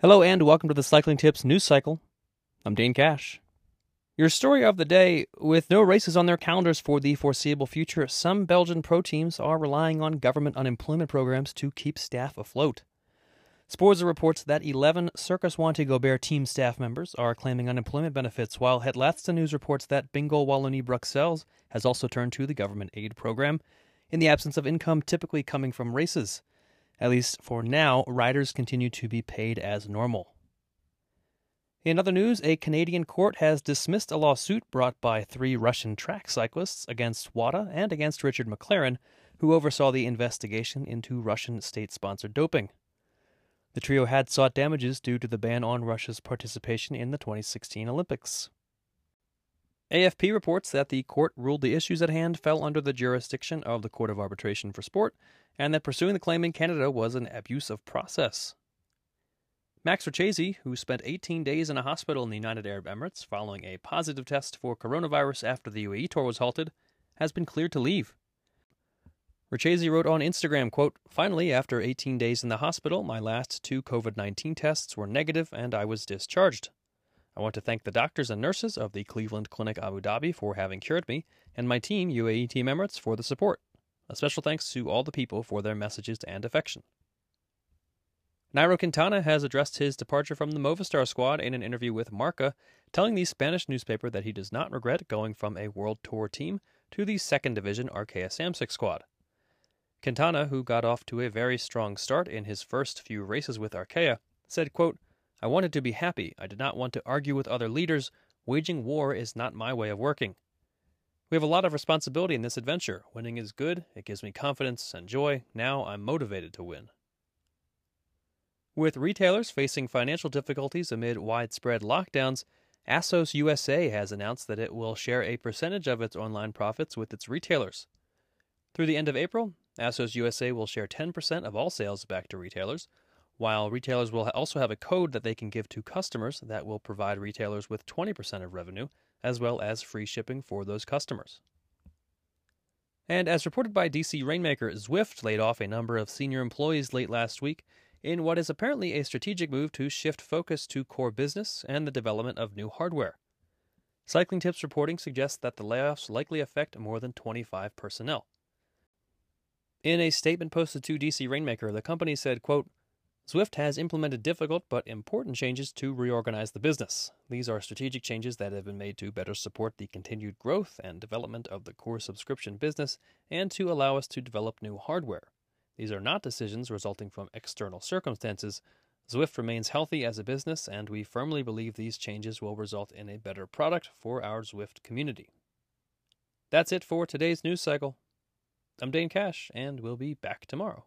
Hello and welcome to the Cycling Tips news cycle. I'm Dane Cash. Your story of the day with no races on their calendars for the foreseeable future, some Belgian pro teams are relying on government unemployment programs to keep staff afloat. Sporza reports that 11 Circus Wanty Gobert team staff members are claiming unemployment benefits, while Het Laatste Nieuws reports that Bingoal Wallonie Bruxelles has also turned to the government aid program in the absence of income typically coming from races. At least for now, riders continue to be paid as normal. In other news, a Canadian court has dismissed a lawsuit brought by three Russian track cyclists against WADA and against Richard McLaren, who oversaw the investigation into Russian state sponsored doping. The trio had sought damages due to the ban on Russia's participation in the 2016 Olympics. AFP reports that the court ruled the issues at hand fell under the jurisdiction of the Court of Arbitration for Sport and that pursuing the claim in Canada was an abuse of process. Max Richeze, who spent 18 days in a hospital in the United Arab Emirates following a positive test for coronavirus after the UAE tour was halted, has been cleared to leave. Richeze wrote on Instagram, quote, Finally, after 18 days in the hospital, my last two COVID 19 tests were negative and I was discharged. I want to thank the doctors and nurses of the Cleveland Clinic Abu Dhabi for having cured me, and my team, UAE Team Emirates, for the support. A special thanks to all the people for their messages and affection. Nairo Quintana has addressed his departure from the Movistar squad in an interview with Marca, telling the Spanish newspaper that he does not regret going from a World Tour team to the second division Arkea Samsic squad. Quintana, who got off to a very strong start in his first few races with Arkea, said, quote, I wanted to be happy. I did not want to argue with other leaders. Waging war is not my way of working. We have a lot of responsibility in this adventure. Winning is good, it gives me confidence and joy. Now I'm motivated to win. With retailers facing financial difficulties amid widespread lockdowns, ASSOS USA has announced that it will share a percentage of its online profits with its retailers. Through the end of April, ASSOS USA will share 10% of all sales back to retailers, while retailers will also have a code that they can give to customers that will provide retailers with 20% of revenue as well as free shipping for those customers. And as reported by DC Rainmaker, Zwift laid off a number of senior employees late last week in what is apparently a strategic move to shift focus to core business and the development of new hardware. Cycling Tips reporting suggests that the layoffs likely affect more than 25 personnel. In a statement posted to DC Rainmaker, the company said, quote, Zwift has implemented difficult but important changes to reorganize the business. These are strategic changes that have been made to better support the continued growth and development of the core subscription business and to allow us to develop new hardware. These are not decisions resulting from external circumstances. Zwift remains healthy as a business, and we firmly believe these changes will result in a better product for our Zwift community. That's it for today's news cycle. I'm Dane Cash, and we'll be back tomorrow.